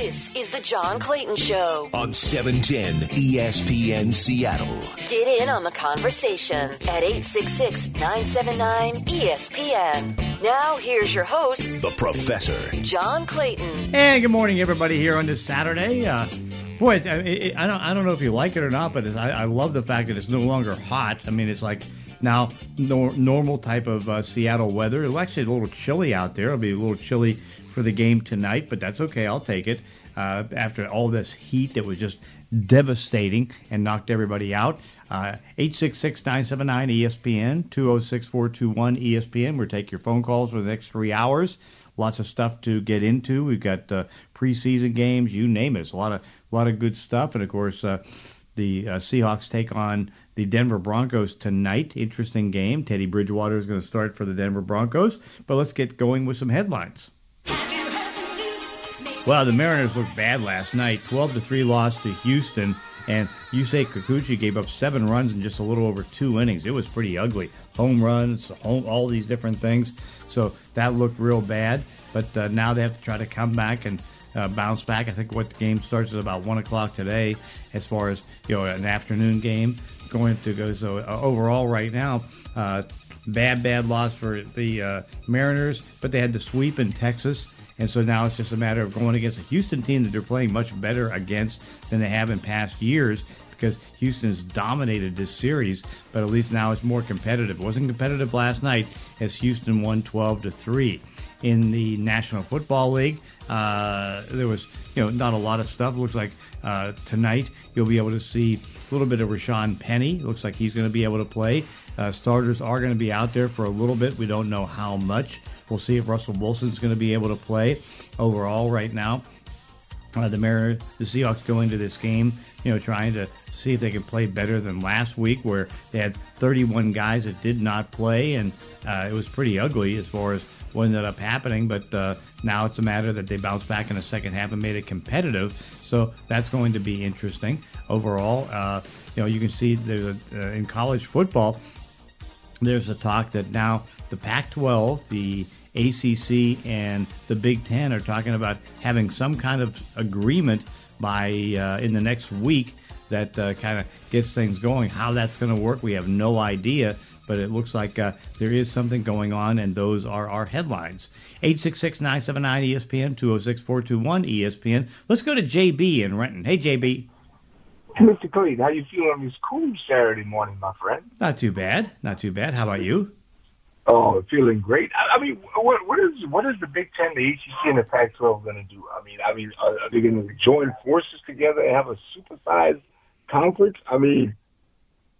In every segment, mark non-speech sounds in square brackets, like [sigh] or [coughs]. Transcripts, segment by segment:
This is the John Clayton Show on 710 ESPN Seattle. Get in on the conversation at 866 979 ESPN. Now, here's your host, The Professor. John Clayton. Hey, good morning, everybody, here on this Saturday. Uh, boy, it, it, I don't, I don't know if you like it or not, but I, I love the fact that it's no longer hot. I mean, it's like now nor, normal type of uh, Seattle weather. It's actually a little chilly out there. It'll be a little chilly for the game tonight, but that's okay. I'll take it. Uh, after all this heat that was just devastating and knocked everybody out. Uh, 866-979-ESPN, 206-421-ESPN. We'll take your phone calls for the next three hours. Lots of stuff to get into. We've got uh, preseason games, you name it. It's a lot of a lot of good stuff, and of course, uh, the uh, Seahawks take on the Denver Broncos tonight. Interesting game. Teddy Bridgewater is going to start for the Denver Broncos. But let's get going with some headlines. Well, the Mariners looked bad last night. 12 to 3 loss to Houston, and Yusei Kikuchi gave up seven runs in just a little over two innings. It was pretty ugly. Home runs, home, all these different things. So that looked real bad. But uh, now they have to try to come back and uh, bounce back. I think what the game starts at about one o'clock today, as far as you know, an afternoon game going to go. So uh, overall, right now, uh, bad, bad loss for the uh, Mariners, but they had the sweep in Texas. And so now it's just a matter of going against a Houston team that they're playing much better against than they have in past years because Houston has dominated this series, but at least now it's more competitive. It wasn't competitive last night as Houston won 12 to 3. In the National Football League, uh, there was you know not a lot of stuff. It looks like uh, tonight you'll be able to see a little bit of Rashaad Penny. Looks like he's going to be able to play. Uh, starters are going to be out there for a little bit. We don't know how much. We'll see if Russell Wilson's going to be able to play overall right now. Uh, the Mariners, the Seahawks go into this game, you know, trying to see if they can play better than last week, where they had 31 guys that did not play, and uh, it was pretty ugly as far as what ended up happening. But uh, now it's a matter that they bounced back in the second half and made it competitive. So that's going to be interesting overall. Uh, you know, you can see a, uh, in college football, there's a talk that now the Pac-12, the ACC, and the Big Ten are talking about having some kind of agreement by uh, in the next week that uh, kind of gets things going. How that's going to work, we have no idea. But it looks like uh, there is something going on, and those are our headlines. 866-979-ESPN, 206-421-ESPN. Let's go to JB in Renton. Hey, JB. Mr. Clayton, how you feeling on this cool Saturday morning, my friend? Not too bad. Not too bad. How about you? Oh, feeling great. I, I mean, what, what is what is the Big Ten, the ACC, and the Pac-12 going to do? I mean, I mean, are, are they going to join forces together and have a supersized conference? I mean,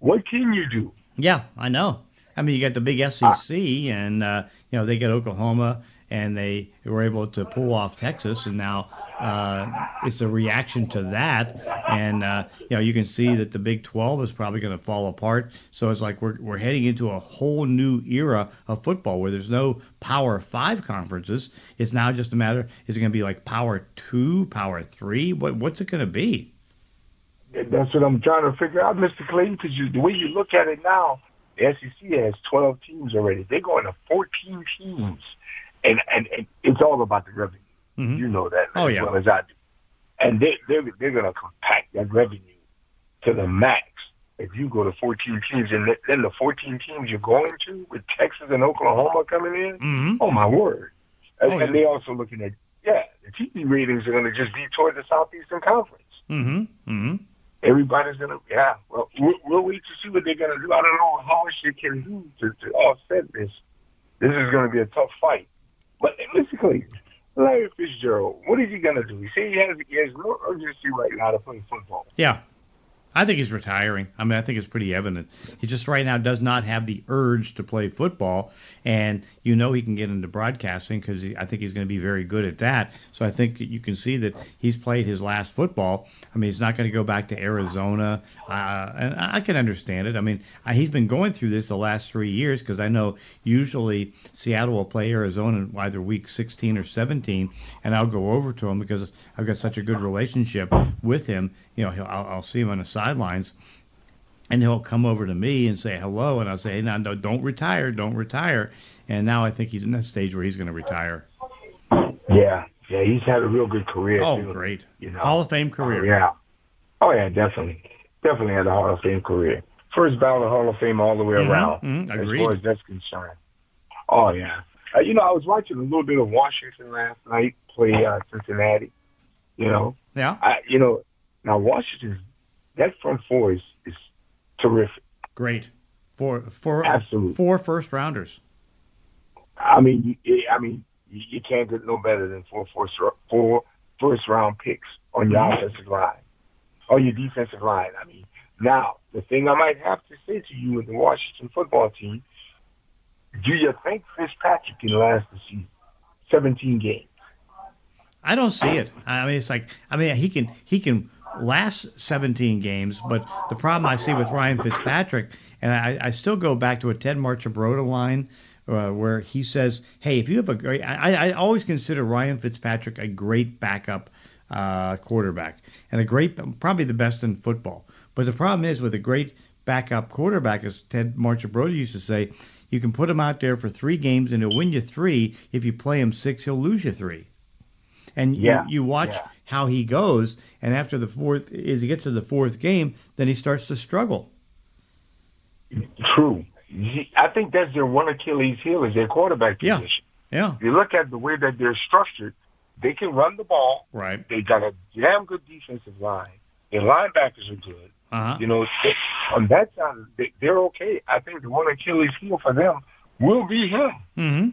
what can you do? Yeah, I know. I mean, you got the big SEC, and uh, you know they get Oklahoma, and they were able to pull off Texas, and now uh, it's a reaction to that. And uh, you know you can see that the Big 12 is probably going to fall apart. So it's like we're we're heading into a whole new era of football where there's no Power Five conferences. It's now just a matter is it going to be like Power Two, Power Three? What what's it going to be? That's what I'm trying to figure out, Mr. Clayton, because the way you look at it now, the SEC has 12 teams already. They're going to 14 teams, and and, and it's all about the revenue. Mhm. You know that Oh, as yeah. well as I do. And they they're they're going to compact that revenue to the max. If you go to 14 teams, and then the 14 teams you're going to with Texas and Oklahoma coming in, Mm-hmm. oh my word! And, Oh, yeah. and they also looking at yeah, the TV ratings are going to just be toward the Southeastern Conference Mm-hmm. Mm-hmm. Everybody's gonna yeah. Well, we'll, we'll wait to see what they're gonna do. I don't know how much they can do to, to offset this. This is gonna be a tough fight. But basically, Larry Fitzgerald, what is he gonna do? He said he has he has no urgency right now to play football. Yeah. I think he's retiring. I mean, I think it's pretty evident. He just right now does not have the urge to play football, and you know he can get into broadcasting because I think he's going to be very good at that. So I think you can see that he's played his last football. I mean, he's not going to go back to Arizona, uh, and I can understand it. I mean, I, he's been going through this the last three years because I know usually Seattle will play Arizona in either week 16 or 17, and I'll go over to him because I've got such a good relationship with him. You know, he'll, I'll, I'll see him on the sidelines, and he'll come over to me and say hello, and I'll say, hey, no, no, don't retire, don't retire. And now I think he's in that stage where he's going to retire. Yeah, Yeah, he's had a real good career. Oh, too, great. You know. Hall of Fame career. Oh, yeah. Oh yeah, definitely. Definitely had a Hall of Fame career. First ballot Hall of Fame all the way Mhm, around, mhm, as far as that's concerned. Oh yeah. Uh, you know, I was watching a little bit of Washington last night play uh, Cincinnati. You know, Yeah. I you know now Washington, that front four is is terrific. Great. Four, four, Absolutely. four first rounders. I mean, you, I mean, you, can't get no better than four first four first round picks on your Mhm. offensive line, on your defensive line. I mean, now the thing I might have to say to you with the Washington football team, do you think Fitzpatrick can last the season? Seventeen games. I don't see it. I mean, it's like I mean he can he can last 17 games, but the problem I see with Ryan Fitzpatrick, and I, I still go back to a Ted Marchibroda line uh, where he says, "Hey, if you have a great," I, I always consider Ryan Fitzpatrick a great backup uh, quarterback and a great, probably the best in football. But the problem is with a great backup quarterback, as Ted Marchibroda used to say, you can put him out there for three games and he'll win you three. If you play him six, he'll lose you three. And Yeah, you, you watch yeah. How he goes, and after the fourth, as he gets to the fourth game, then he starts to struggle. True. I think that's their one Achilles heel is their quarterback Yeah. position. Yeah. You look at the way that they're structured, they can run the ball. Right. They got a damn good defensive line. Their linebackers are good. Uh huh. You know, they- on that side, they- they're okay. I think the one Achilles heel for them will be him. hmm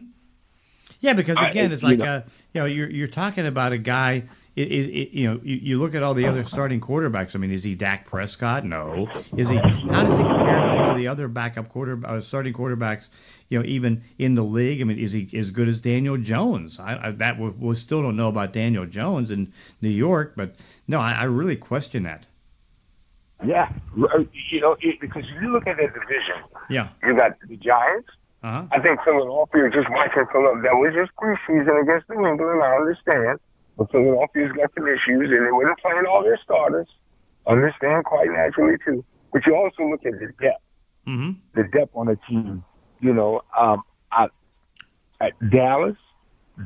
Yeah, because I- again, it's you like know- uh, you know, you're you're talking about a guy. It, it, it, you know, you, you look at all the other starting quarterbacks. I mean, is he Dak Prescott? No. Is he? How does he compare to all the other backup quarter uh, starting quarterbacks? You know, even in the league. I mean, is he as good as Daniel Jones? I, I that we, we still don't know about Daniel Jones in New York, but no, I, I really question that. Yeah. R- You know, it, because if you look at that division, Yeah. you got the Giants. Uh huh. I think Philadelphia just watching Philadelphia. That was just preseason against New England. I understand. But Philadelphia's got some issues, and they weren't playing all their starters. Understand quite naturally, too. But you also look at the depth. hmm the depth on the team. You know, um, I, at Dallas,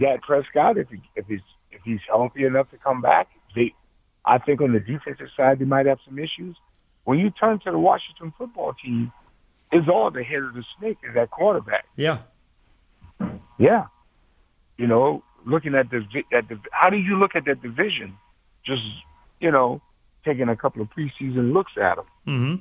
Dak Prescott, if he, if he's if he's healthy enough to come back, they, I think on the defensive side they might have some issues. When you turn to the Washington football team, it's all the head of the snake is that quarterback. Yeah. Yeah, you know, looking at the at the how do you look at that division? Just you know, taking a couple of preseason looks at them. hmm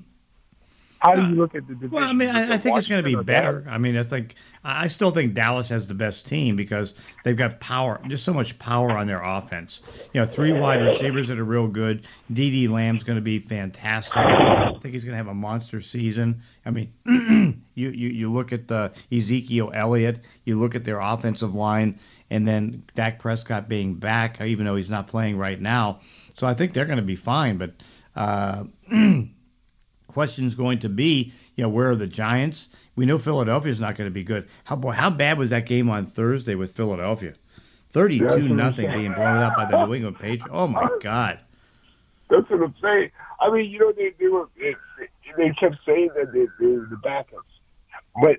How do you look at the division? Well, I mean, I, I think it's going to be or Dallas? better. I mean, I think I I still think Dallas has the best team because they've got power, just so much power on their offense. You know, three wide receivers that are real good. CeeDee Lamb's going to be fantastic. I think he's going to have a monster season. I mean, [clears throat] you you you look at uh, Ezekiel Elliott, you look at their offensive line, and then Dak Prescott being back, even though he's not playing right now. So I think they're going to be fine, but. Uh, [clears throat] question's going to be, you know, where are the Giants? We know Philadelphia's not going to be good. How boy, how bad was that game on Thursday with Philadelphia? Thirty-two nothing being blown out by the New England Patriots. Oh my [laughs] God! That's what I'm saying. I mean, you know, they they were they, they kept saying that they, they were the backups, but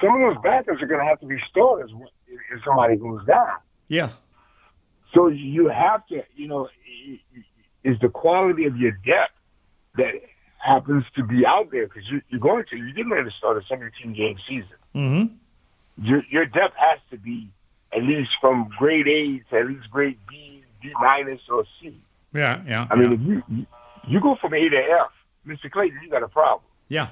some of those backups are going to have to be starters if somebody goes down. Yeah, So you have to, you know, is the quality of your depth that happens to be out there because you, you're going to you're getting ready to start a 17 game season. mm-hmm. Your your depth has to be at least from grade A to at least grade B, B minus or C. yeah, yeah. I mean, yeah. if you you- go from A to F, Mr. Clayton, you got a problem. yeah.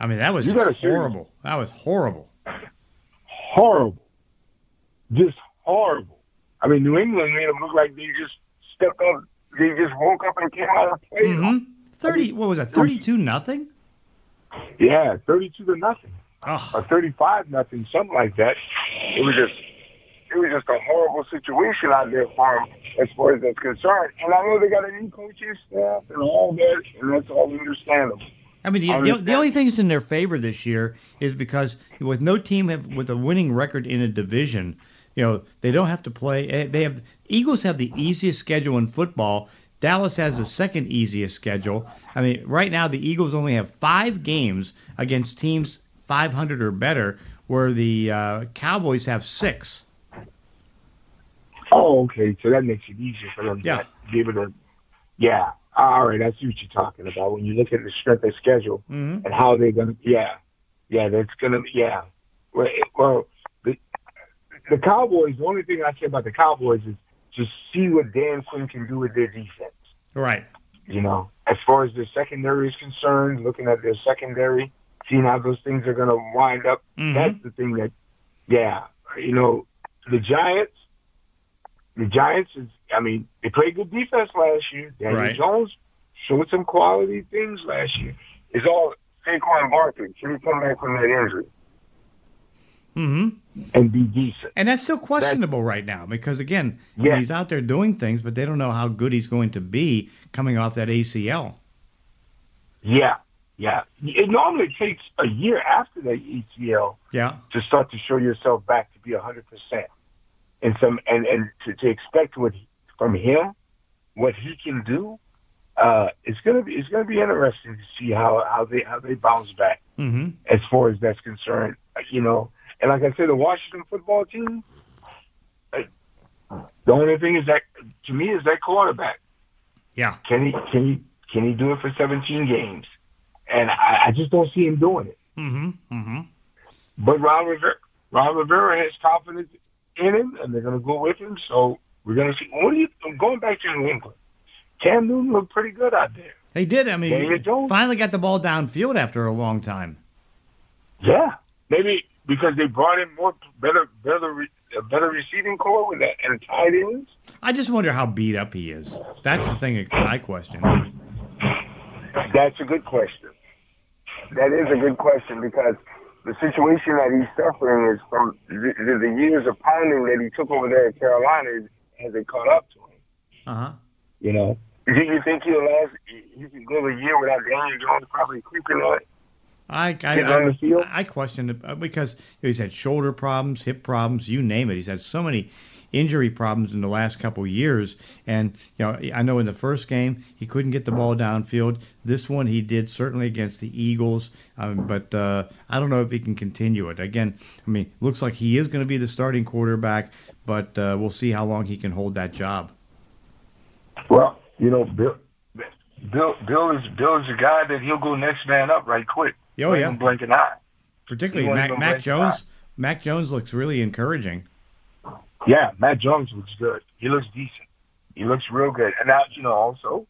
I mean, that was horrible. That was horrible. Horrible, just horrible. I mean, New England made them look like they just stepped up. They just woke up and came out and played. Mm-hmm. Thirty. What was that? Thirty-two nothing. Yeah, thirty-two to nothing, Oh, or thirty-five nothing, something like that. It was just, it was just a horrible situation out there for them as far as that's concerned. And I know they got a new coaching staff and all that, and that's all understandable. I mean, the, the, the only thing that's in their favor this year is because with no team have, with a winning record in a division, you know, they don't have to play. eh, They have Eagles have the easiest schedule in football. Dallas has the second easiest schedule. I mean, right now the Eagles only have five games against teams 500 or better, where the uh, Cowboys have six. Oh, okay. So that makes it easier for them Yeah. to be able to. Yeah. All right. I see what you're talking about. When you look at the strength of schedule hmm and how they're gonna. Yeah. Yeah. That's gonna. Yeah. Well, well, the the Cowboys. The only thing I say about the Cowboys is just see what Dan Quinn can do with their defense. Right. You know, as far as their secondary is concerned, looking at their secondary, seeing how those things are going to wind up. Mhm. That's the thing that, yeah, you know, the Giants. The Giants is, I mean, they played good defense last year. Daniel Right. Jones showed some quality things last year. It's all Saquon Barkley. Can he come back from that injury hmm and be decent? And that's still questionable right now because again, Yeah. he's out there doing things, but they don't know how good he's going to be coming off that ACL. Yeah, yeah. It normally takes a year after the ACL Yeah. to start to show yourself back to be a hundred percent, and some and and to, to expect what he- from him, what he can do, uh, it's gonna be it's gonna be interesting to see how how they how they bounce back hmm as far as that's concerned. You know, and like I said, the Washington football team. uh, The only thing is that to me is that quarterback. Yeah. Can he can he can he do it for 17 games? And I, I just don't see him doing it. hmm hmm But Ron Rivera, Ron Rivera has confidence in him, and they're going to go with him. So we're going to see. What do you going back to New England? Cam Newton looked pretty good out there. He did. I mean, Jones? finally got the ball downfield after a long time. Yeah, maybe because they brought in more better, better, a better receiving corps with that and tight ends. I just wonder how beat up he is. That's the thing I question. That's a good question. That is a good question because the situation that he's suffering is from the, the, the years of pounding that he took over there in Carolina has it caught up to him. Uh huh. You know, do you think he'll last? He can go a year without Daniel Jones probably creeping on. I I, Get on the field? I, I question it uh, because he's had shoulder problems, hip problems, you name it. He's had so many injury problems in the last couple of years. And you know, I know in the first game he couldn't get the ball downfield. This one he did certainly against the Eagles, um, but uh, I don't know if he can continue it. Again, I mean, looks like he is going to be the starting quarterback, but uh, we'll see how long he can hold that job. Well, you know, Bill, Bill, Bill is Bill is a guy that he'll go next man up right quick. Oh yeah, blink an eye. particularly Mac, Mac Jones. Mac Jones looks really encouraging. Yeah, Matt Jones looks good. He looks decent. He looks real good. And now, you know, also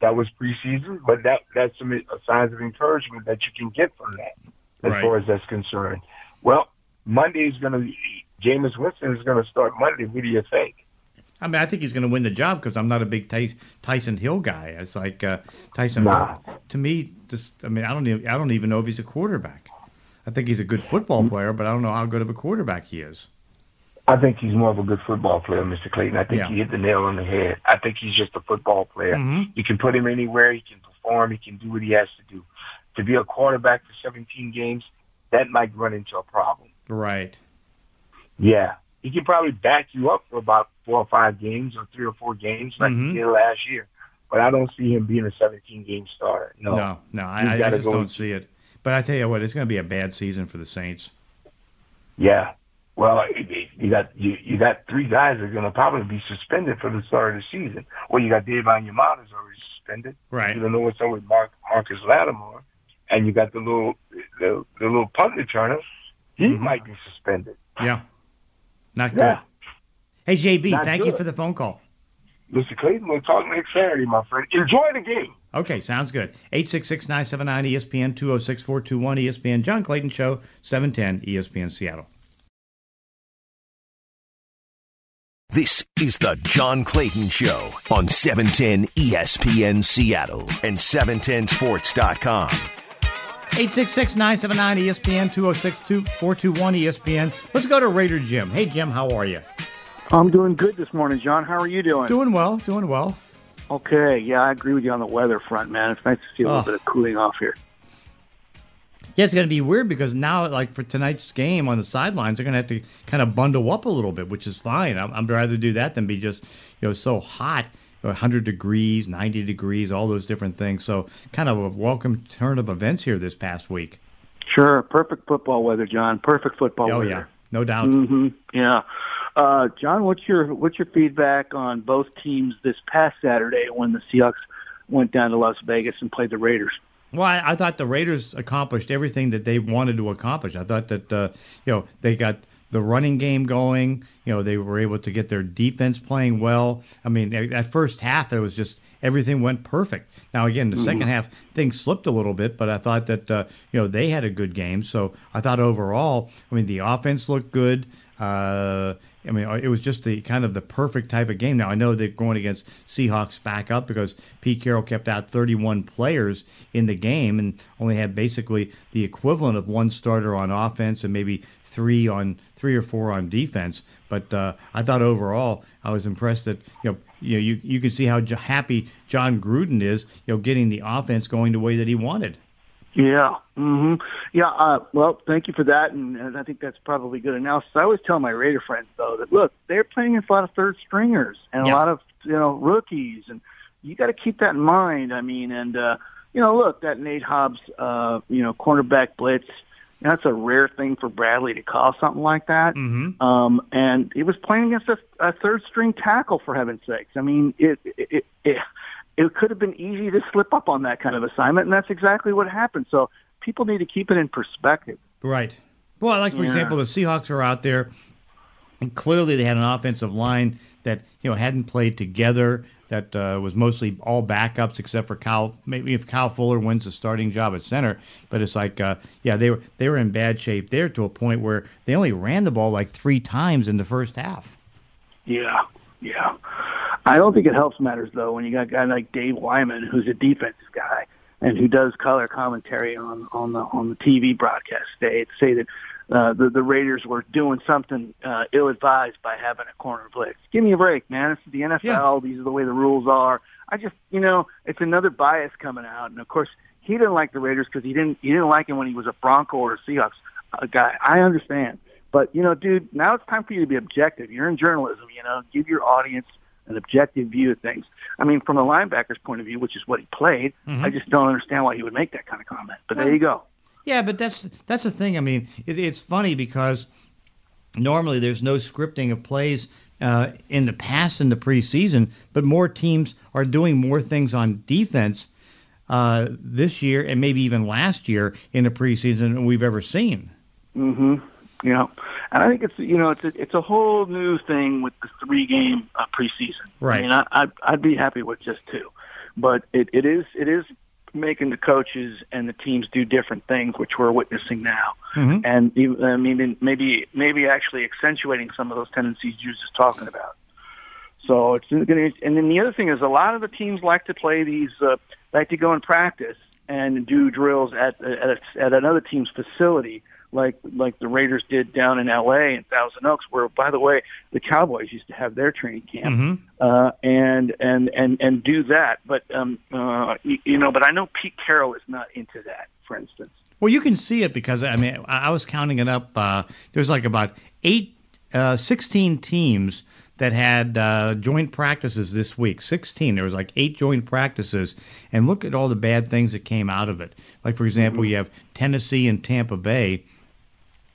that was preseason, but that that's some signs of encouragement that you can get from that, as Right. far as that's concerned. Well, Monday is going to Jameis Winston is going to start Monday. Who do you think? I mean, I think he's going to win the job because I'm not a big Taysom Hill guy. It's like uh, Tyson. Nah. To me, just I mean, I don't even I don't even know if he's a quarterback. I think he's a good football player, but I don't know how good of a quarterback he is. I think he's more of a good football player, Mr. Clayton. I think Yeah. you hit the nail on the head. I think he's just a football player. Mhm. You can put him anywhere. He can perform. He can do what he has to do. To be a quarterback for 17 games, that might run into a problem. Right. Yeah. He can probably back you up for about four or five games or three or four games like Mhm. he did last year. But I don't see him being a 17 game starter. No. No, no, I, I, just don't see it. But I tell you what, it's going to be a bad season for the Saints. Yeah. Well, you got you, you got three guys that are going to probably be suspended for the start of the season. Well, you got Dave Onyemata's already suspended. Right. You don't know what's up with Mark, Marcus Lattimore, and you got the little the, the little punt returner. He Mhm. might be suspended. Yeah. Not good. Yeah. Hey JB, Not thank you for the phone call. Mr. Clayton, we'll talk next Saturday, my friend. Enjoy the game. Okay, sounds good. 866-979 ESPN 206-421 ESPN John Clayton Show 710 ESPN Seattle. This is the John Clayton Show on E 710 ESPN Seattle and 710sports.com. 866-979 ESPN 206-421 ESPN. Let's go to Raider Jim. Hey Jim, how are you? I'm doing good this morning, John. How are you doing? Doing well, doing well. Okay, yeah, I agree with you on the weather front, man. It's nice to see a little Oh. bit of cooling off here. Yeah, it's going to be weird because now, like for tonight's game on the sidelines, they're going to have to kind of bundle up a little bit, which is fine. I'm, I'd rather do that than be just, you know, so hot, 100 degrees, 90 degrees, all those different things. So, kind of a welcome turn of events here this past week. Sure, perfect football weather, John. Perfect football weather. oh weather. yeah, no doubt. Mm-hmm. Yeah. Uh, John, what's your what's your feedback on both teams this past Saturday when the Seahawks went down to Las Vegas and played the Raiders? Well, I, I thought the Raiders accomplished everything that they wanted to accomplish. I thought that uh, you know they got the running game going. You know they were able to get their defense playing well. I mean, at first half it was just everything went perfect. Now again, the mm-hmm. second half things slipped a little bit, but I thought that uh, you know they had a good game. So I thought overall, I mean, the offense looked good. Uh, I mean, it was just the kind of the perfect type of game. Now I know they're going against Seahawks back up because Pete Carroll kept out 31 players in the game and only had basically the equivalent of one starter on offense and maybe three on three or four on defense. But uh, I thought overall I was impressed that you know you know you you can see how happy Jon Gruden is you know getting the offense going the way that he wanted. Yeah. hmm Yeah. Uh, well, thank you for that, and, and I think that's probably good analysis. I always tell my Raider friends though that look, they're playing against a lot of third stringers and yeah. a lot of you know rookies, and you got to keep that in mind. I mean, and uh, you know, look, that Nate Hobbs, uh, you know, cornerback blitz. That's a rare thing for Bradley to call something like that. Mm-hmm. Um, and he was playing against a, a third string tackle for heaven's sakes. I mean, it, it, it, it it could have been easy to slip up on that kind of assignment, and that's exactly what happened. So people need to keep it in perspective. Right. Well, I like for yeah. example, the Seahawks are out there, and clearly they had an offensive line that you know hadn't played together. That uh, was mostly all backups except for Kyle. Maybe if Kyle Fuller wins the starting job at center, but it's like, uh, yeah, they were they were in bad shape there to a point where they only ran the ball like three times in the first half. Yeah, yeah. I don't think it helps matters though when you got a guy like Dave Wyman who's a defensive guy and who does color commentary on on the on the TV broadcast. They say that uh, the the Raiders were doing something uh, ill advised by having a corner blitz. Give me a break, man. It's the NFL. Yeah. These are the way the rules are. I just you know it's another bias coming out, and of course he didn't like the Raiders because he didn't he didn't like him when he was a Bronco or a Seahawks uh, guy. I understand. But you know, dude, now it's time for you to be objective. You're in journalism, you know. Give your audience an objective view of things. I mean, from a linebacker's point of view, which is what he played, mm-hmm. I just don't understand why he would make that kind of comment. But well, there you go. Yeah, but that's that's the thing. I mean, it, it's funny because normally there's no scripting of plays uh, in the past in the preseason, but more teams are doing more things on defense uh, this year and maybe even last year in the preseason than we've ever seen. Mm-hmm. You know, and I think it's you know it's a, it's a whole new thing with the three game uh, preseason. Right. I mean, I, I'd, I'd be happy with just two, but it, it is it is making the coaches and the teams do different things, which we're witnessing now, mm-hmm. and I mean maybe maybe actually accentuating some of those tendencies you were just talking about. So it's going to, and then the other thing is a lot of the teams like to play these, uh, like to go and practice and do drills at at, a, at another team's facility like like the Raiders did down in L.A. in Thousand Oaks, where by the way the Cowboys used to have their training camp, mm-hmm. uh, and and and and do that. But um, uh, you, you know, but I know Pete Carroll is not into that, for instance. Well, you can see it because I mean I was counting it up. Uh, there's like about eight, uh, 16 teams that had uh, joint practices this week. 16. There was like eight joint practices, and look at all the bad things that came out of it. Like for example, mm-hmm. you have Tennessee and Tampa Bay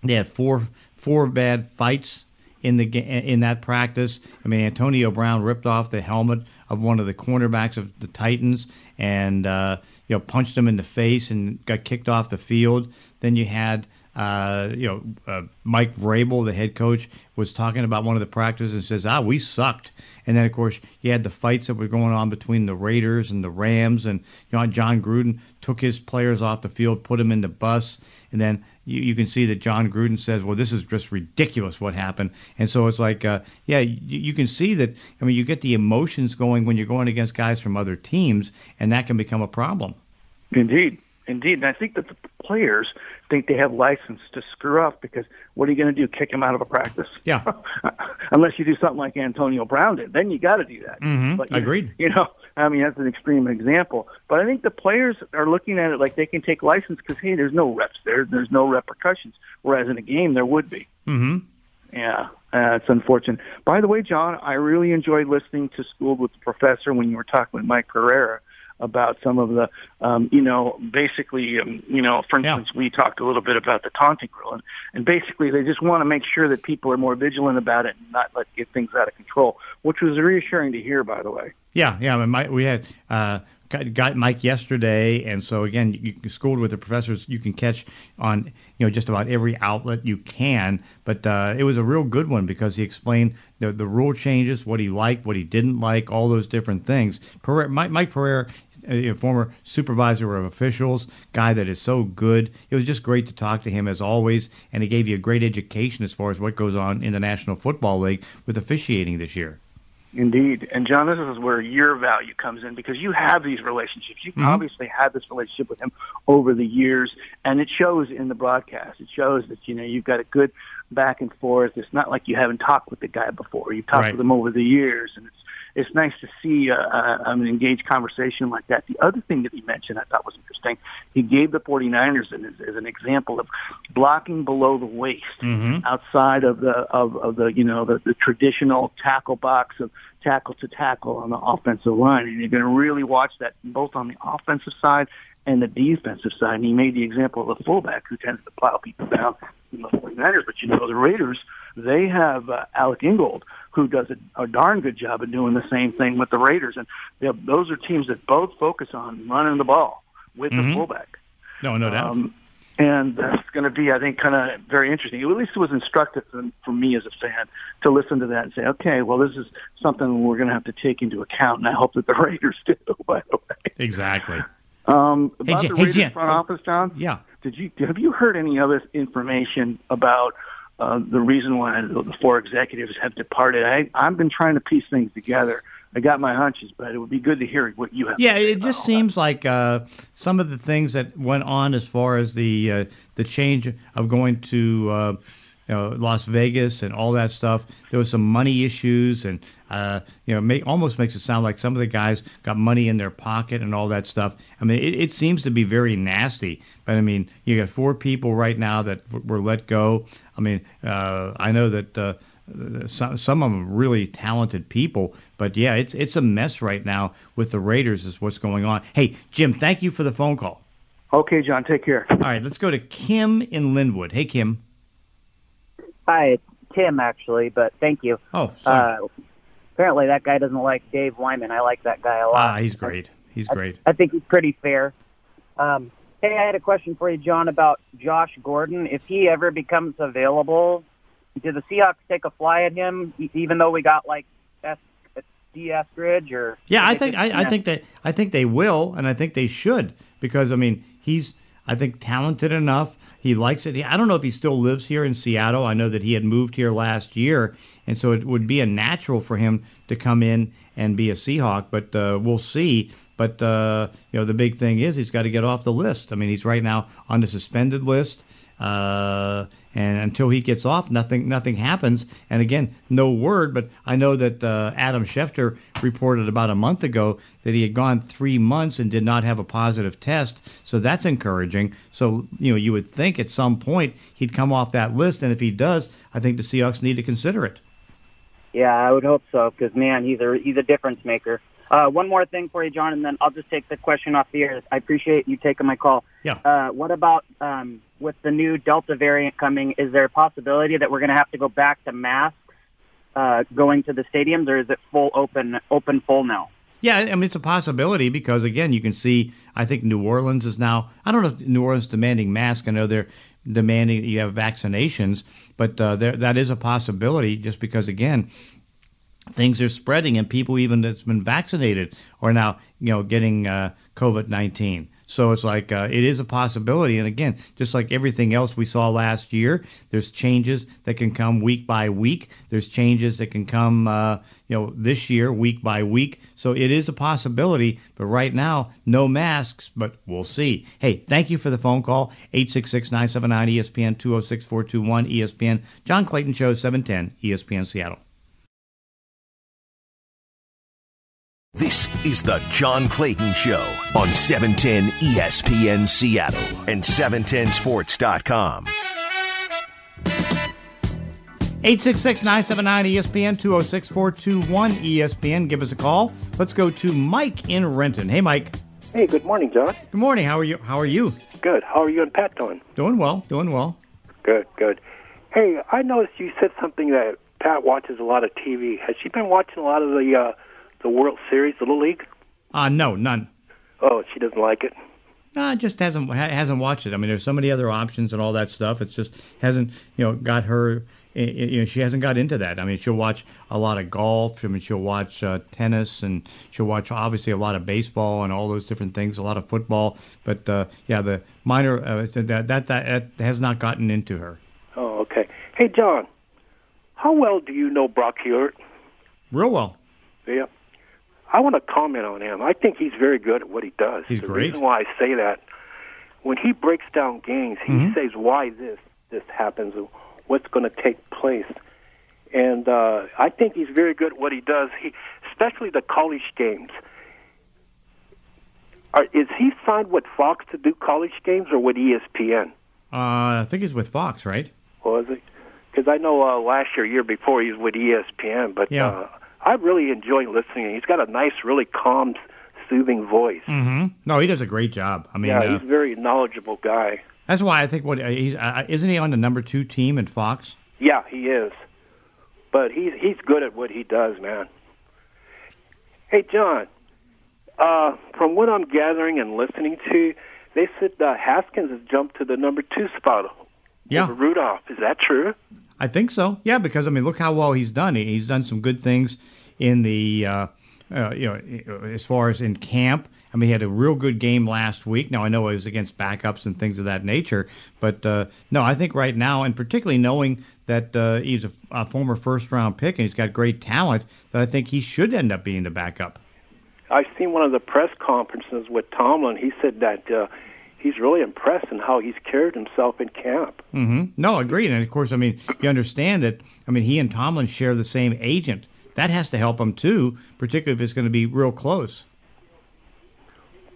they had four four bad fights in the in that practice. I mean, Antonio Brown ripped off the helmet of one of the cornerbacks of the Titans and uh, you know punched him in the face and got kicked off the field. Then you had uh, you know, uh, Mike Vrabel, the head coach, was talking about one of the practices and says, "Ah, we sucked." And then, of course, you had the fights that were going on between the Raiders and the Rams, and you know, Jon Gruden took his players off the field, put them in the bus, and then you, you can see that Jon Gruden says, "Well, this is just ridiculous what happened." And so it's like, uh, yeah, you, you can see that. I mean, you get the emotions going when you're going against guys from other teams, and that can become a problem. Indeed, Indeed, and I think that the players think they have license to screw up because what are you going to do? Kick him out of a practice? Yeah. [laughs] Unless you do something like Antonio Brown did, then you got to do that. Mm-hmm. But, you, Agreed. You know, I mean that's an extreme example, but I think the players are looking at it like they can take license because hey, there's no reps there, there's no repercussions. Whereas in a game there would be. Mm-hmm. Yeah, uh, it's unfortunate. By the way, John, I really enjoyed listening to School with the Professor when you were talking with Mike Pereira about some of the, um, you know, basically, um, you know, for instance, yeah. we talked a little bit about the taunting rule, and, and basically they just want to make sure that people are more vigilant about it and not let get things out of control, which was reassuring to hear, by the way. Yeah, yeah. I mean, we had uh, got Mike yesterday, and so again, you can schooled with the professors. You can catch on you know just about every outlet you can. But uh, it was a real good one because he explained the the rule changes, what he liked, what he didn't like, all those different things. Pereira, Mike, Mike Pereira a former supervisor of officials, guy that is so good. It was just great to talk to him as always, and he gave you a great education as far as what goes on in the National Football League with officiating this year. Indeed. And John, this is where your value comes in because you have these relationships. You've mm-hmm. obviously had this relationship with him over the years and it shows in the broadcast. It shows that, you know, you've got a good back and forth. It's not like you haven't talked with the guy before. You've talked right. with him over the years and it's nice to see uh, uh, an engaged conversation like that. The other thing that he mentioned I thought was interesting, he gave the 49ers as, as an example of blocking below the waist mm-hmm. outside of the of, of the you know the, the traditional tackle box of tackle to tackle on the offensive line, and you're going to really watch that both on the offensive side and the defensive side. And he made the example of the fullback who tends to plow people down in the 49ers. But you know, the Raiders, they have uh, Alec Ingold, who does a, a darn good job of doing the same thing with the Raiders. And those are teams that both focus on running the ball with mm-hmm. the fullback. No, no doubt. Um, and that's going to be, I think, kind of very interesting. At least it was instructive for, for me as a fan to listen to that and say, okay, well, this is something we're going to have to take into account, and I hope that the [laughs] Raiders do. By the way, exactly. Um, about hey, the Raiders hey, front office, John. Yeah. Did you have you heard any other information about uh, the reason why the four executives have departed? I I've been trying to piece things together. I got my hunches, but it would be good to hear what you have. Yeah, it just seems that. like uh, some of the things that went on as far as the uh, the change of going to uh, you know, Las Vegas and all that stuff. There was some money issues, and uh, you know, make, almost makes it sound like some of the guys got money in their pocket and all that stuff. I mean, it, it seems to be very nasty. But I mean, you got four people right now that were let go. I mean, uh, I know that. Uh, some, some of them really talented people, but yeah, it's it's a mess right now with the Raiders. Is what's going on. Hey, Jim, thank you for the phone call. Okay, John, take care. All right, let's go to Kim in Lynnwood. Hey, Kim. Hi, it's Tim actually, but thank you. Oh, sorry. Uh, apparently that guy doesn't like Dave Wyman. I like that guy a lot. Ah, he's great. He's great. I, I think he's pretty fair. Um, hey, I had a question for you, John, about Josh Gordon. If he ever becomes available, do the Seahawks take a fly at him, even though we got like S- D. Eskridge or? Yeah, I think I, I think that I think they will, and I think they should because I mean he's I think talented enough he likes it. I don't know if he still lives here in Seattle. I know that he had moved here last year, and so it would be a natural for him to come in and be a Seahawk. But uh, we'll see. But uh, you know, the big thing is he's got to get off the list. I mean, he's right now on the suspended list. Uh, and until he gets off, nothing nothing happens. And again, no word. But I know that uh, Adam Schefter reported about a month ago that he had gone three months and did not have a positive test. So that's encouraging. So you know, you would think at some point he'd come off that list, and if he does, I think the Seahawks need to consider it. Yeah, I would hope so because man, he's a he's a difference maker. Uh, one more thing for you, John, and then I'll just take the question off the air. I appreciate you taking my call. Yeah. Uh, what about um, with the new Delta variant coming? Is there a possibility that we're going to have to go back to masks uh, going to the stadiums, or is it full open, open full now? Yeah, I mean it's a possibility because again, you can see. I think New Orleans is now. I don't know if New Orleans demanding masks. I know they're demanding that you have vaccinations, but uh, there, that is a possibility. Just because again, things are spreading and people even that's been vaccinated are now you know getting uh, COVID-19. So it's like uh, it is a possibility. And again, just like everything else we saw last year, there's changes that can come week by week. There's changes that can come, uh, you know, this year week by week. So it is a possibility. But right now, no masks. But we'll see. Hey, thank you for the phone call. 866-979 ESPN 206-421 ESPN. John Clayton Show 710 ESPN Seattle. This is the John Clayton Show on 710 ESPN Seattle and 710sports.com. 866-979 ESPN 206-421 ESPN. Give us a call. Let's go to Mike in Renton. Hey, Mike. Hey, good morning, John. Good morning. How are you? How are you? Good. How are you and Pat doing? Doing well. Doing well. Good, good. Hey, I noticed you said something that Pat watches a lot of TV. Has she been watching a lot of the uh, the World Series, the Little League? Uh no, none. Oh, she doesn't like it. No, it just hasn't ha- hasn't watched it. I mean, there's so many other options and all that stuff. It's just hasn't you know got her. You know, she hasn't got into that. I mean, she'll watch a lot of golf. I mean, she'll watch uh, tennis and she'll watch obviously a lot of baseball and all those different things, a lot of football. But uh, yeah, the minor uh, that, that that has not gotten into her. Oh, okay. Hey, John, how well do you know Brock Huard? Real well. Yeah. I want to comment on him. I think he's very good at what he does. He's the great. reason why I say that, when he breaks down games, he Mhm. says why this this happens, what's going to take place. And uh, I think he's very good at what he does. He, especially the college games. Are, is he signed with Fox to do college games or with ESPN? Uh, I think he's with Fox, right? Was it? Because I know uh, last year, year before, he was with ESPN. But Yeah. uh, I really enjoy listening. He's got a nice, really calm, soothing voice. Mm-hmm. No, he does a great job. I mean, yeah, uh, he's a very knowledgeable guy. that's why I think what uh, he's uh, isn't he on the number two team in Fox? Yeah, he is. But he's he's good at what he does, man. Hey, John. Uh, from what I'm gathering and listening to, they said uh, Haskins has jumped to the number two spot Yeah. Rudolph. Is that true? I think so. Yeah, because I mean, look how well he's done. He, he's done some good things in the, uh, uh, you know, as far as in camp. I mean, he had a real good game last week. Now I know it was against backups and things of that nature, but uh, no, I think right now, and particularly knowing that uh, he's a, a former first-round pick and he's got great talent, that I think he should end up being the backup. I've seen one of the press conferences with Tomlin. He said that uh, he's really impressed in how he's carried himself in camp. Mm-hmm. No, agreed. And of course, I mean, you understand that. I mean, he and Tomlin share the same agent. That has to help him too, particularly if it's going to be real close.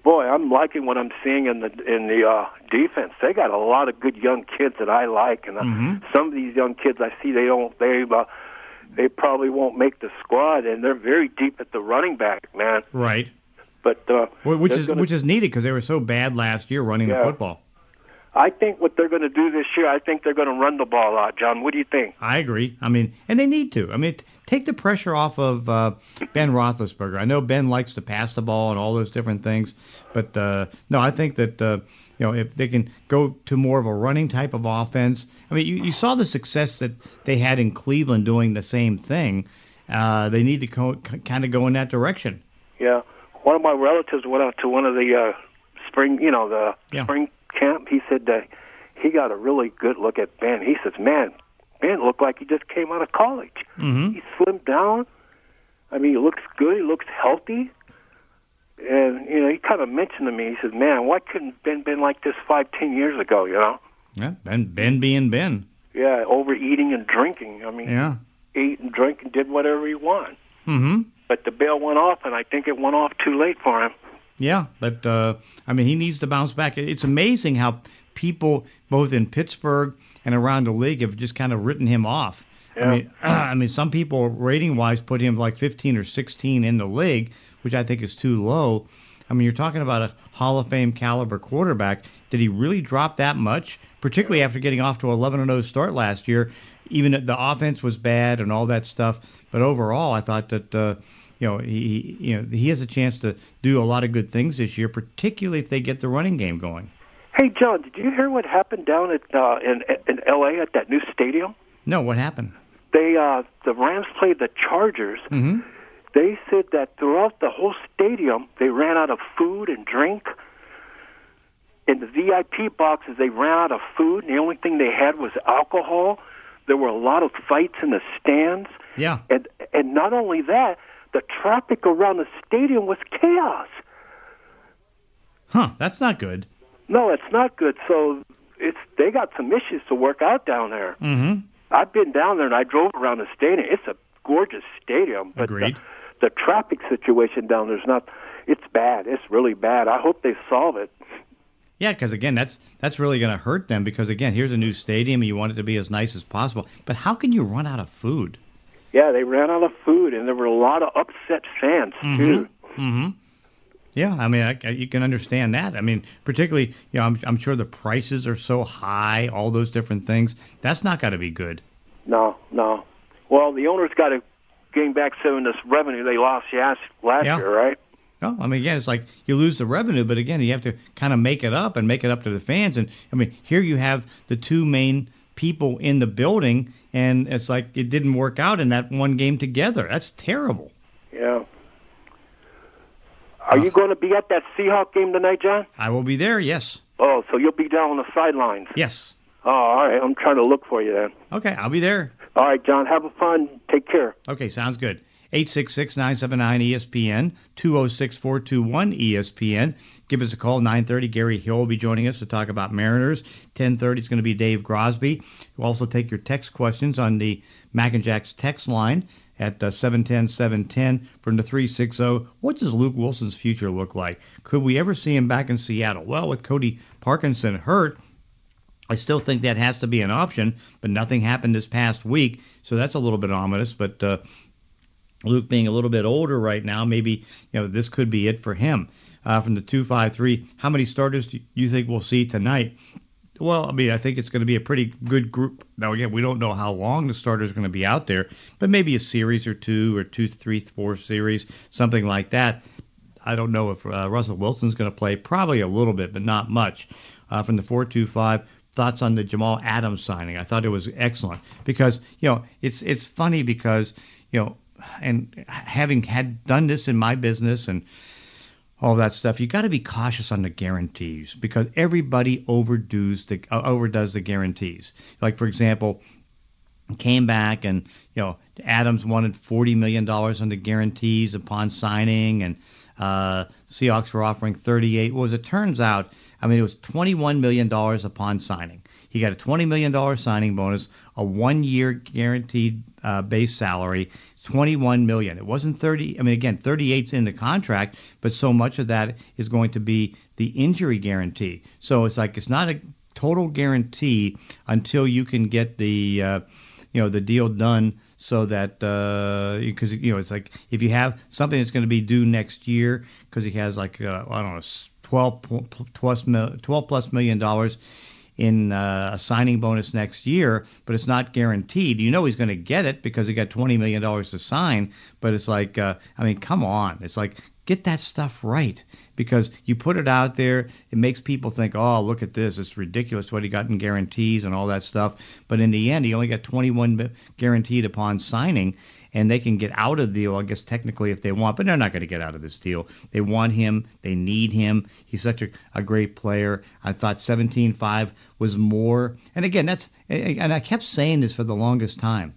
Boy, I'm liking what I'm seeing in the in the uh, defense. They got a lot of good young kids that I like, and uh, Mhm. some of these young kids I see they don't they uh, they probably won't make the squad, and they're very deep at the running back, man. Right. But uh, Wh- Which is gonna- which is needed because they were so bad last year running the football. I think what they're going to do this year, I think they're going to run the ball out. John, what do you think? I agree. I mean, and they need to. I mean, take the pressure off of uh, Ben Roethlisberger. I know Ben likes to pass the ball and all those different things, but uh, no, I think that uh, you know if they can go to more of a running type of offense. I mean, you, you saw the success that they had in Cleveland doing the same thing. Uh, they need to co- kind of go in that direction. Yeah, one of my relatives went out to one of the uh, spring, you know, the Yeah. spring camp. He said that he got a really good look at Ben. He says, "Man, Ben looked like he just came out of college. Mm-hmm. He slimmed down. I mean, he looks good. He looks healthy." And you know, he kind of mentioned to me. He says, "Man, why couldn't Ben been like this five, ten years ago? You know? Yeah, Ben Ben being Ben. Yeah, overeating and drinking. I mean, Yeah. ate and drank and did whatever he wanted. Mm-hmm. But the bail went off, and I think it went off too late for him. Yeah, but uh, I mean, he needs to bounce back. It's amazing how people, both in Pittsburgh and around the league, have just kind of written him off. I mean, [clears throat] I mean, some people rating-wise put him like 15 or 16 in the league, which I think is too low. I mean, you're talking about a Hall of Fame caliber quarterback. Did he really drop that much? Particularly after getting off to 11 0 start last year, even if the offense was bad and all that stuff. But overall, I thought that uh, you know he he- you know he has a chance to do a lot of good things this year, particularly if they get the running game going. Hey, John, did you hear what happened down at uh, in in L.A. at that new stadium? No, what happened? They uh, the Rams played the Chargers. Mm-hmm. They said that throughout the whole stadium, they ran out of food and drink. In the VIP boxes, they ran out of food, and the only thing they had was alcohol. There were a lot of fights in the stands, Yeah. and and not only that, the traffic around the stadium was chaos. Huh. That's not good. No, it's not good. So it's they got some issues to work out down there. Mm-hmm. I've been down there and I drove around the stadium. It's a gorgeous stadium, but Agreed. The, the traffic situation down there's not. It's bad. It's really bad. I hope they solve it. Yeah, because again, that's that's really going to hurt them. Because again, here's a new stadium, and you want it to be as nice as possible. But how can you run out of food? Yeah, they ran out of food, and there were a lot of upset fans too. Mm-hmm. Yeah, I mean, I, you can understand that. I mean, particularly, you know, I'm, I'm sure the prices are so high, all those different things. That's not got to be good. No, no. Well, the owners got to gain back some of this revenue they lost last last Yeah. year, right? No, I mean, again, it's like you lose the revenue, but again, you have to kind of make it up and make it up to the fans. And I mean, here you have the two main people in the building, and it's like it didn't work out in that one game together. That's terrible. Yeah. Are you going to be at that Seahawk game tonight, John? I will be there. Yes, Oh, so you'll be down on the sidelines. yes. Oh, all right. I'm trying to look for you then. Okay, I'll be there. All right, John. Have a fun. Take care. Okay, sounds good. 866-979-ESPN, 206-421-ESPN. Give us a call, 9.30. Gary Hill will be joining us to talk about Mariners. 10.30 is going to be Dave Grosby. We'll also take your text questions on the Mac and Jack's text line at uh, 710-710 from the 360. What does Luke Wilson's future look like? Could we ever see him back in Seattle? Well, with Colby Parkinson hurt, I still think that has to be an option, but nothing happened this past week, so that's a little bit ominous. But uh, Luke being a little bit older right now, maybe you know this could be it for him. Uh, from the two five three, how many starters do you think we'll see tonight? Well, I mean, I think it's going to be a pretty good group. Now, again, we don't know how long the starters are going to be out there, but maybe a series or two, or two, three, four series, something like that. I don't know if uh, Russell Wilson's going to play. Probably a little bit, but not much. Uh, from the 425, thoughts on the Jamal Adams signing? I thought it was excellent because you know it's it's funny because you know, and having had done this in my business and all that stuff, you got to be cautious on the guarantees because everybody overdoes the uh, overdoes the guarantees. Like for example, came back and you know Adams wanted forty million dollars on the guarantees upon signing, and uh, Seahawks were offering thirty eight. Well, as it turns out, I mean it was twenty one million dollars upon signing. He got a twenty million dollar signing bonus, a one year guaranteed uh, base salary, 21 million. It wasn't 30. I mean, again, 38's in the contract, but so much of that is going to be the injury guarantee. So it's like it's not a total guarantee until you can get the, uh, you know, the deal done. So that because you know it's like if you have something that's going to be due next year because he has like uh, I don't know 12 plus mil- 12 plus million dollars in uh, a signing bonus next year, but it's not guaranteed. You know he's going to get it because he got $20 million to sign, but it's like, uh, I mean, come on. It's like, get that stuff right because you put it out there, it makes people think, oh, look at this. It's ridiculous what he got in guarantees and all that stuff. But in the end, he only got 21 guaranteed upon signing and they can get out of the deal, I guess technically if they want, but they're not going to get out of this deal. They want him, they need him. He's such a, a great player. I thought 17-5 was more, and again, that's and I kept saying this for the longest time.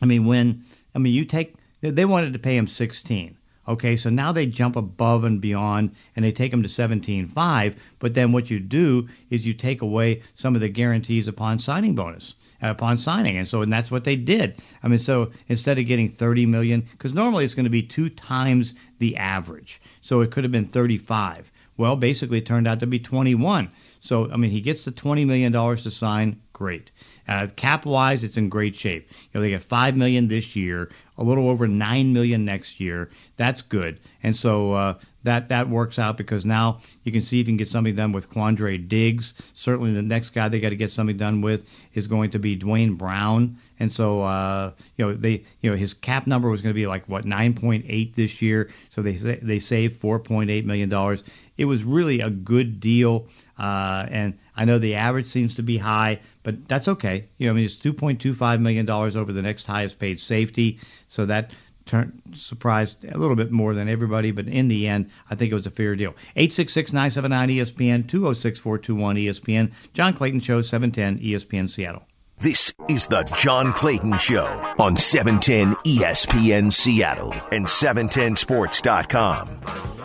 I mean, when I mean you take they wanted to pay him 16. Okay, so now they jump above and beyond and they take him to 17.5, but then what you do is you take away some of the guarantees upon signing bonus upon signing. And so, and that's what they did. I mean, so instead of getting 30 million, because normally it's going to be two times the average, so it could have been 35. Well, basically, it turned out to be 21. So, I mean, he gets the 20 million dollars to sign. Great. Uh, cap wise, it's in great shape. You know, they get five million this year, a little over nine million next year. That's good. And so uh, that that works out because now you can see if you can get something done with Quandre Diggs. Certainly, the next guy they got to get something done with is going to be Duane Brown. And so, uh, you know, they, you know, his cap number was going to be like what 9.8 this year. So they they saved 4.8 million dollars. It was really a good deal. Uh, and I know the average seems to be high, but that's okay. You know, I mean, it's 2.25 million dollars over the next highest paid safety. So that turned surprised a little bit more than everybody, but in the end, I think it was a fair deal. 866-979-ESPN, 206-421-ESPN, John Clayton Show, 710 ESPN Seattle. This is the John Clayton Show on 710 ESPN Seattle and 710sports.com.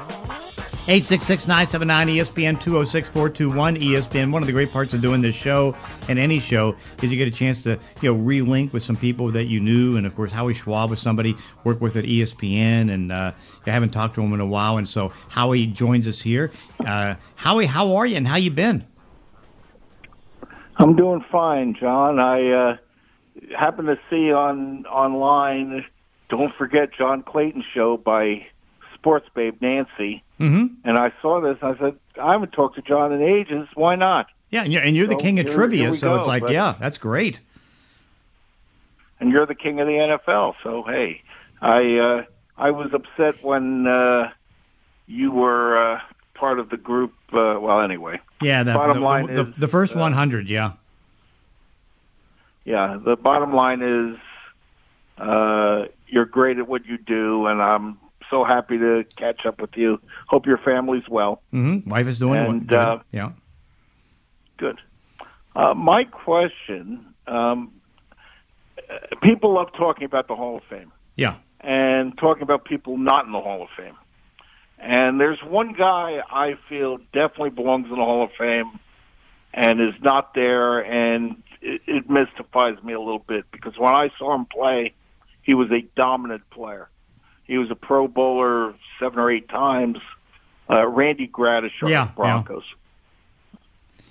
866-979-ESPN 206-421 ESPN. One of the great parts of doing this show and any show is you get a chance to you know relink with some people that you knew, and of course Howie Schwab was somebody worked with at ESPN, and uh, I haven't talked to him in a while, and so Howie joins us here. Uh, Howie, how are you, and how you been? I'm doing fine, John. I uh, happened to see on online. Don't forget John Clayton show by sports babe Nancy, Mm-hmm. and I saw this. I said, I haven't talked to John in ages. Why not? Yeah, and you're, and you're the king of here- trivia, here so it's like, but- yeah, that's great. And you're the king of the NFL. So hey, I uh, I was upset when uh, you were uh, part of the group. Uh, well, anyway, Yeah, the, Bottom the, line the, is, the first uh, 100, yeah. yeah. The bottom line is, uh, you're great at what you do, and I'm so happy to catch up with you. Hope your family's well. Mm-hmm. Wife is doing And, good. uh, yeah. Good. Uh, my question: um, People love talking about the Hall of Fame. Yeah. and talking about people not in the Hall of Fame. And there's one guy I feel definitely belongs in the Hall of Fame and is not there, and it, it mystifies me a little bit because when I saw him play, he was a dominant player. He was a Pro Bowler seven or eight times. Uh, Randy Gradishar, Yeah, the Broncos. Yeah,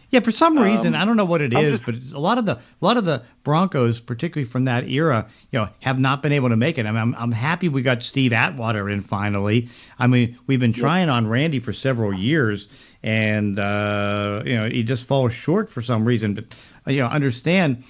Yeah, for some reason, Um, I don't know what it is, just- but a lot of the a lot of the Broncos, particularly from that era, you know, have not been able to make it. I mean, I'm, I'm happy we got Steve Atwater in finally. I mean, we've been trying on Randy for several years, and uh, you know, he just falls short for some reason. But uh, you know, understand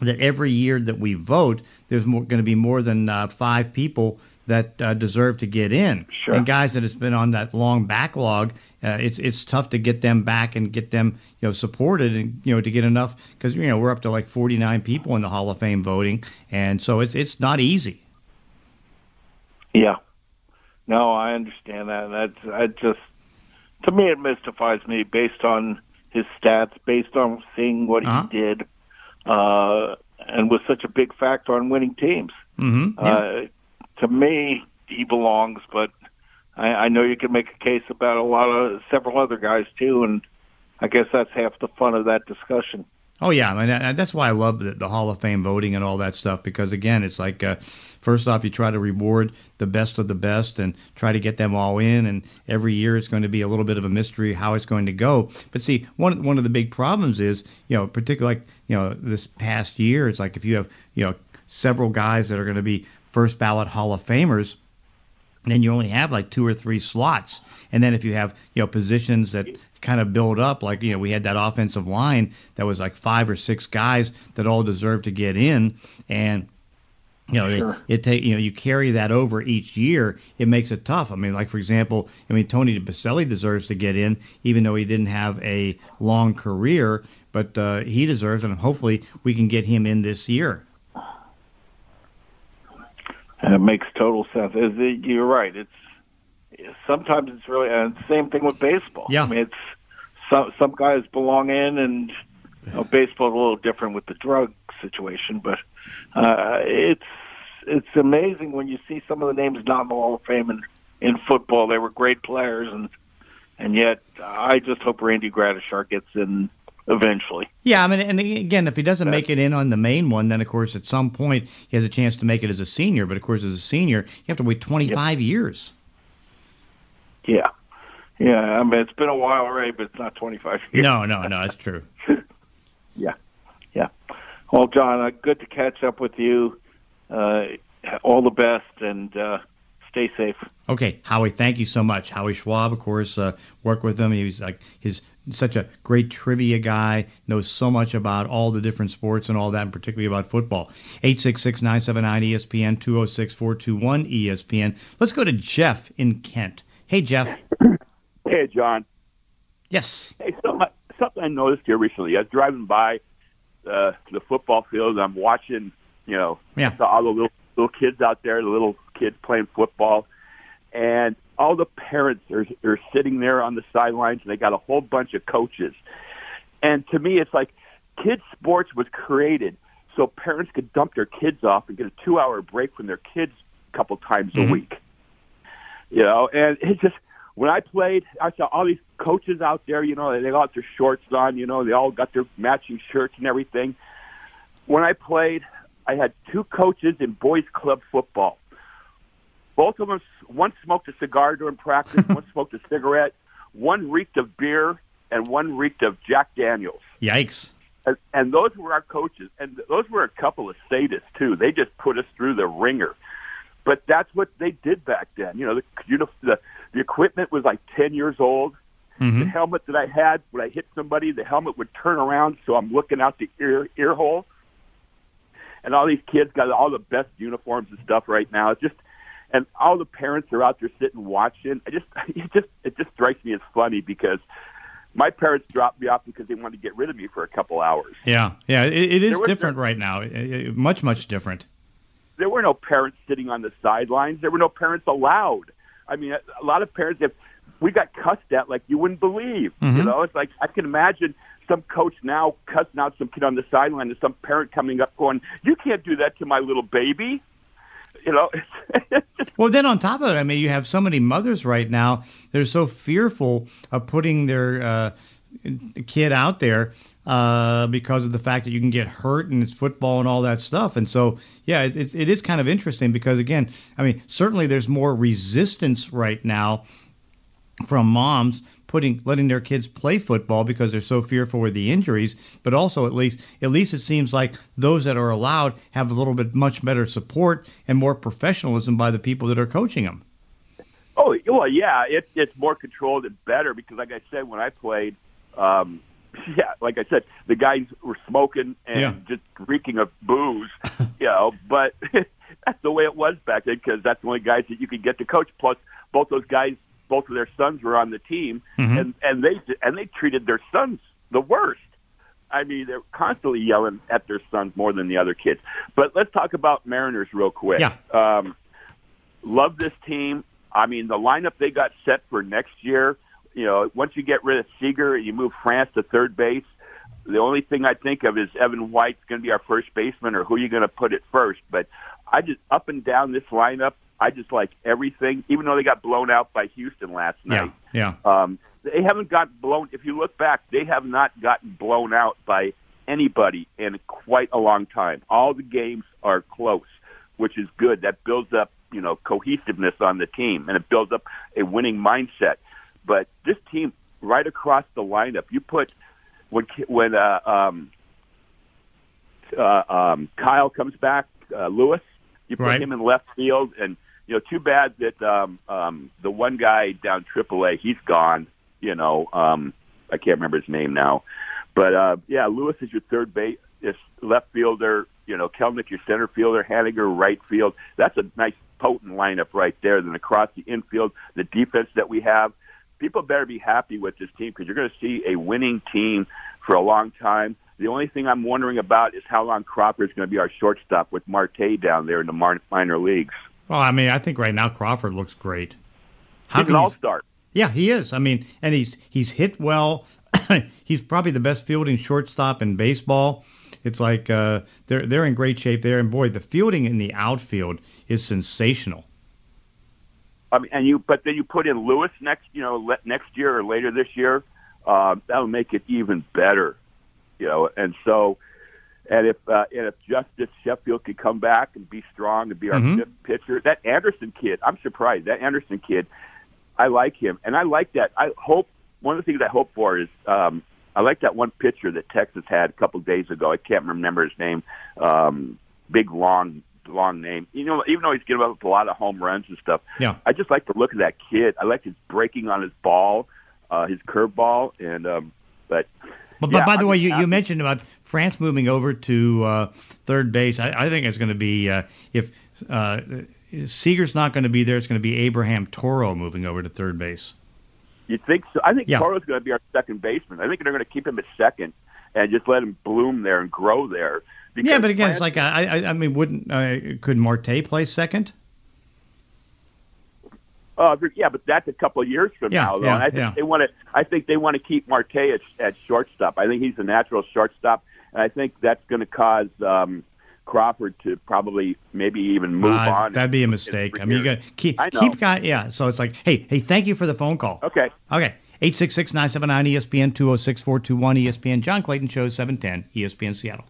that every year that we vote, there's more going to be more than uh, five people that uh, deserve to get in. Sure. And guys that has been on that long backlog, uh, it's it's tough to get them back and get them you know supported and you know to get enough because you know we're up to like 49 people in the Hall of Fame voting, and so it's it's not easy. Yeah. No, I understand that. That's I just to me it mystifies me based on his stats, based on seeing what Uh-huh. he did, uh, and was such a big factor on winning teams. Mm-hmm. Uh, to me, he belongs, but I, I know you can make a case about a lot of several other guys too, and I guess that's half the fun of that discussion. Oh yeah, I mean, that's why I love the, the Hall of Fame voting and all that stuff because again, it's like uh, first off, you try to reward the best of the best and try to get them all in, and every year it's going to be a little bit of a mystery how it's going to go. But see, one one of the big problems is, you know, particularly like you know this past year, it's like if you have you know several guys that are going to be first ballot Hall of Famers, then you only have like two or three slots. And then if you have, you know, positions that kind of build up, like, you know, we had that offensive line that was like five or six guys that all deserved to get in. And, you know, Sure. it, it take, you know, you carry that over each year. It makes it tough. I mean, like, for example, I mean, Tony Boselli deserves to get in, even though he didn't have a long career, but uh, he deserves, and hopefully we can get him in this year. And it makes total sense. Is it- You're right. It's sometimes it's really and same thing with baseball. Yeah. I mean, it's some some guys belong in, and you know, baseball's a little different with the drug situation, but uh, it's it's amazing when you see some of the names not in the Hall of Fame in, in football. They were great players, and and yet I just hope Randy Gradishar gets in eventually. Yeah, I mean, and again, if he doesn't make it in on the main one, then of course at some point he has a chance to make it as a senior. But of course, as a senior, you have to wait 25 years. Yeah. Yeah, I mean it's been a while already, but it's not 25 years. No, no, no, that's true. [laughs] Yeah, yeah. Well, John, uh, good to catch up with you. Uh, all the best, and uh, stay safe. Okay, Howie, thank you so much. Howie Schwab, of course, uh, worked with him. He was like his such a great trivia guy, knows so much about all the different sports and all that, and particularly about football. 866-979-ESPN, 206-421-ESPN. Let's go to Jeff in Kent. Hey, Jeff. [coughs] Hey, John. Yes. Hey, something, something I noticed here recently. I was driving by uh, the football field. I'm watching, you know, Yeah. All the little little kids out there, the little kids playing football, and all the parents are are sitting there on the sidelines, and they got a whole bunch of coaches. And to me, it's like kids sports was created so parents could dump their kids off and get a two hour break from their kids a couple times Mhm. a week. You know, and it just when I played, I saw all these coaches out there. You know, they got their shorts on. You know, they all got their matching shirts and everything. When I played, I had two coaches in boys club football. Both of them, one smoked a cigar during practice, [laughs] one smoked a cigarette, one reeked of beer, and one reeked of Jack Daniels. Yikes. And, and those were our coaches, and those were a couple of sadists too. They just put us through the ringer. but that's what they did back then. You know, the you know, the the equipment was like ten years old. Mm-hmm. The helmet that I had, when I hit somebody, the helmet would turn around, so I'm looking out the ear ear hole. And all these kids got all the best uniforms and stuff right now. It's just, and all the parents are out there sitting watching. I just, [laughs] it just, it just strikes me as funny because my parents dropped me off because they wanted to get rid of me for a couple hours. Yeah, yeah, it, it is different right now. It- it- much, much different. there were no parents sitting on the sidelines. There were no parents allowed. I mean, a, a lot of parents have. We got cussed at like you wouldn't believe. You Mhm. know, it's like I can imagine some coach now cussing out some kid on the sideline, and some parent coming up going, "You can't do that to my little baby." You know, [laughs] Well, then on top of it, I mean, you have so many mothers right now. They're so fearful of putting their uh, kid out there uh, because of the fact that you can get hurt and it's football and all that stuff. And so, yeah, it, it is kind of interesting because again, I mean, certainly there's more resistance right now from moms putting letting their kids play football because they're so fearful of the injuries but also at least at least it seems like those that are allowed have a little bit much better support and more professionalism by the people that are coaching them Oh well, yeah, it, it's more controlled and better because, like I said, when I played, um, [laughs] yeah, like I said, the guys were smoking and Yeah. just reeking of booze, [laughs] you know. But [laughs] that's the way it was back then because that's the only guys that you could get to coach. Plus, both those guys, both of their sons were on the team, Mhm. and and they and they treated their sons the worst. I mean, they're constantly yelling at their sons more than the other kids. But let's talk about Mariners real quick. Yeah. Um, love this team. I mean, the lineup they got set for next year. You know, once you get rid of Seager, and you move France to third base. The only thing I think of is Evan White's going to be our first baseman, or who are you going to put at first? But I just up and down this lineup. I just like everything, even though they got blown out by Houston last night. yeah Um, they haven't got blown. If you look back, they have not gotten blown out by anybody in quite a long time. All the games are close, which is good. That builds up, you know, cohesiveness on the team, and it builds up a winning mindset. But this team, right across the lineup, you put when when uh, um, uh, um, Kyle comes back, uh, Lewis, you put Right. him in left field, and you know, too bad that um, um, the one guy down AAA, he's gone. You know, um, I can't remember his name now, but uh, yeah, Lewis is your third base, is left fielder. You know, Kelenic your center fielder, Haniger right field. That's a nice potent lineup right there. Then across the infield, the defense that we have, people better be happy with this team because you're going to see a winning team for a long time. The only thing I'm wondering about is how long Crawford is going to be our shortstop with Marte down there in the minor leagues. Well i mean i think right now crawford looks great How He's can an all-star. Yeah, he is. I mean, and he's he's hit well. [coughs] he's probably the best fielding shortstop in baseball. It's like uh, they're they're in great shape there, and boy, the fielding in the outfield is sensational. I mean, and you, but then you put in Lewis next, you know, le- next year or later this year. Uh, that'll make it even better, you know. And so, and if uh, and if Justice Sheffield could come back and be strong and be our Mhm. fifth pitcher, that Anderson kid, I'm surprised. That Anderson kid, I like him, and I like that. I hope one of the things I hope for is um, I like that one pitcher that Texas had a couple days ago. I can't remember his name. Um, big long long name. You know, even though he's giving up a lot of home runs and stuff, Yeah. I just like to look at that kid. I like his breaking on his ball, uh, his curveball, and um, but But, Yeah, by the I'm way, just you, you mentioned about France moving over to uh, third base. I, I think it's going to be uh, if uh, Seager's not going to be there, it's going to be Abraham Toro moving over to third base. you think so? I think Yeah. Toro's going to be our second baseman. I think they're going to keep him at second and just let him bloom there and grow there. Yeah, but again, it's France- like I, I, I mean, wouldn't uh, could Marte play second? Uh, yeah, but that's a couple of years from Yeah, now, though. yeah, and I think yeah. they want to. I think they want to keep Marte at, at shortstop. I think he's a natural shortstop, and I think that's going to cause um, Crawford to probably maybe even move Uh, on. That'd be a mistake. I mean, you got keep keep guy. Yeah. So it's like, hey, hey, thank you for the phone call. Okay. Okay. 866-979 ESPN 206-421 ESPN John Clayton Show 710 ESPN Seattle.